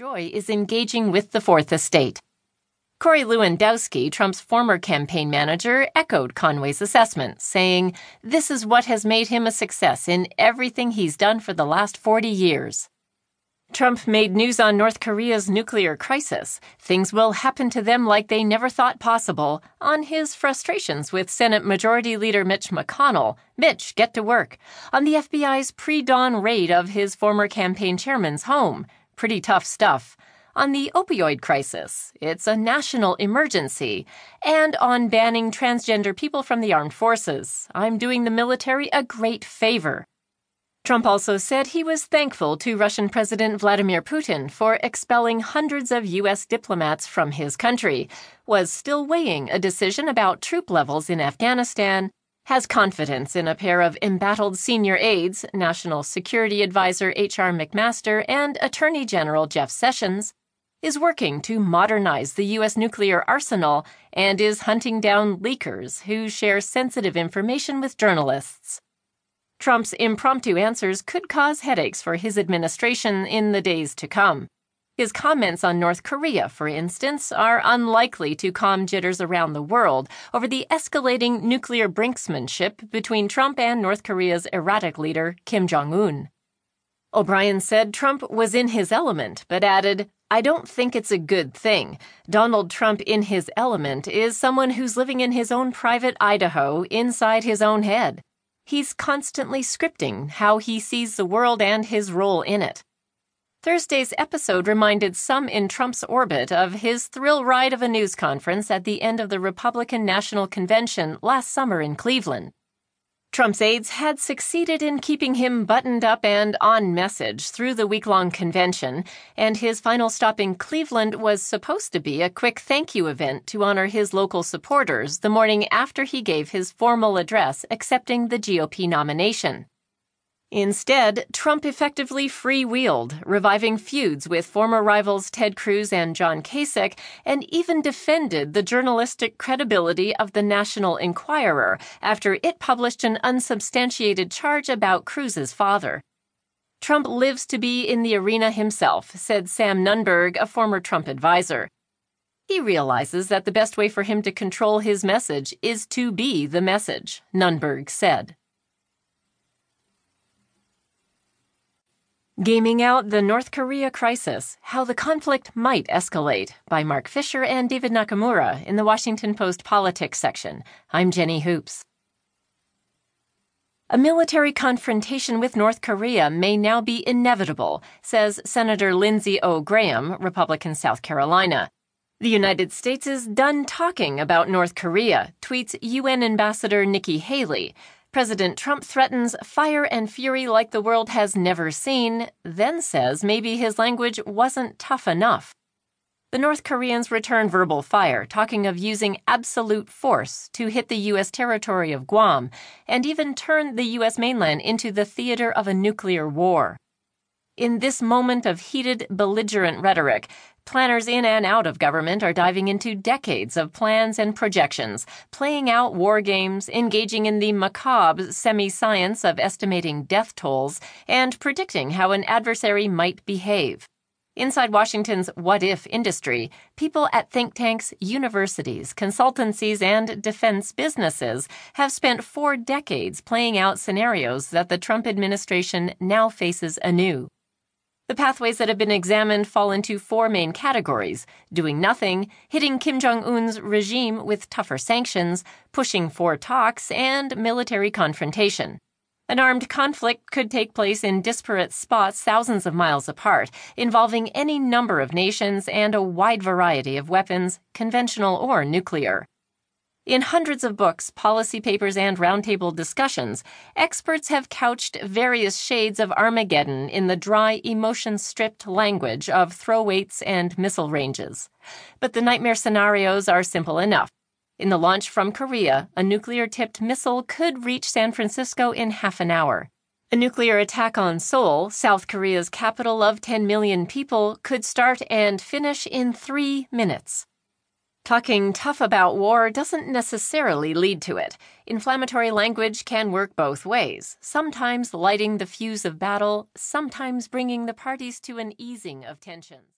joy is engaging with the Fourth Estate. Corey Lewandowski, Trump's former campaign manager, echoed Conway's assessment, saying, This is what has made him a success in everything he's done for the last 40 years. Trump made news on North Korea's nuclear crisis. Things will happen to them like they never thought possible. On his frustrations with Senate Majority Leader Mitch McConnell, Mitch, get to work. On the FBI's pre dawn raid of his former campaign chairman's home. Pretty tough stuff on the opioid crisis, it's a national emergency, and on banning transgender people from the armed forces. I'm doing the military a great favor. Trump also said he was thankful to Russian President Vladimir Putin for expelling hundreds of U.S. diplomats from his country, was still weighing a decision about troop levels in Afghanistan, has confidence in a pair of embattled senior aides, National Security Advisor H.R. McMaster and Attorney General Jeff Sessions, is working to modernize the U.S. nuclear arsenal and is hunting down leakers who share sensitive information with journalists. Trump's impromptu answers could cause headaches for his administration in the days to come. His comments on North Korea, for instance, are unlikely to calm jitters around the world over the escalating nuclear brinksmanship between Trump and North Korea's erratic leader, Kim Jong un. O'Brien said Trump was in his element, but added, I don't think it's a good thing. Donald Trump in his element is someone who's living in his own private Idaho inside his own head. He's constantly scripting how he sees the world and his role in it. Thursday's episode reminded some in Trump's orbit of his thrill ride of a news conference at the end of the Republican National Convention last summer in Cleveland. Trump's aides had succeeded in keeping him buttoned up and on message through the week long convention, and his final stop in Cleveland was supposed to be a quick thank you event to honor his local supporters the morning after he gave his formal address accepting the GOP nomination. Instead, Trump effectively freewheeled, reviving feuds with former rivals Ted Cruz and John Kasich, and even defended the journalistic credibility of the National Enquirer after it published an unsubstantiated charge about Cruz's father. Trump lives to be in the arena himself, said Sam Nunberg, a former Trump advisor. He realizes that the best way for him to control his message is to be the message, Nunberg said. Gaming Out the North Korea Crisis How the Conflict Might Escalate by Marc Fisher and David Nakamura in the Washington Post Politics section. I'm Jenny Hoops. A military confrontation with North Korea may now be inevitable, says Senator Lindsey O. Graham, Republican South Carolina. The United States is done talking about North Korea, tweets UN Ambassador Nikki Haley. President Trump threatens fire and fury like the world has never seen, then says maybe his language wasn't tough enough. The North Koreans return verbal fire, talking of using absolute force to hit the U.S. territory of Guam and even turn the U.S. mainland into the theater of a nuclear war. In this moment of heated, belligerent rhetoric, Planners in and out of government are diving into decades of plans and projections, playing out war games, engaging in the macabre semi science of estimating death tolls, and predicting how an adversary might behave. Inside Washington's what if industry, people at think tanks, universities, consultancies, and defense businesses have spent four decades playing out scenarios that the Trump administration now faces anew. The pathways that have been examined fall into four main categories doing nothing, hitting Kim Jong un's regime with tougher sanctions, pushing for talks, and military confrontation. An armed conflict could take place in disparate spots thousands of miles apart, involving any number of nations and a wide variety of weapons, conventional or nuclear. In hundreds of books, policy papers, and roundtable discussions, experts have couched various shades of Armageddon in the dry, emotion stripped language of throw-weights and missile ranges. But the nightmare scenarios are simple enough. In the launch from Korea, a nuclear tipped missile could reach San Francisco in half an hour. A nuclear attack on Seoul, South Korea's capital of 10 million people, could start and finish in three minutes. Talking tough about war doesn't necessarily lead to it. Inflammatory language can work both ways, sometimes lighting the fuse of battle, sometimes bringing the parties to an easing of tensions.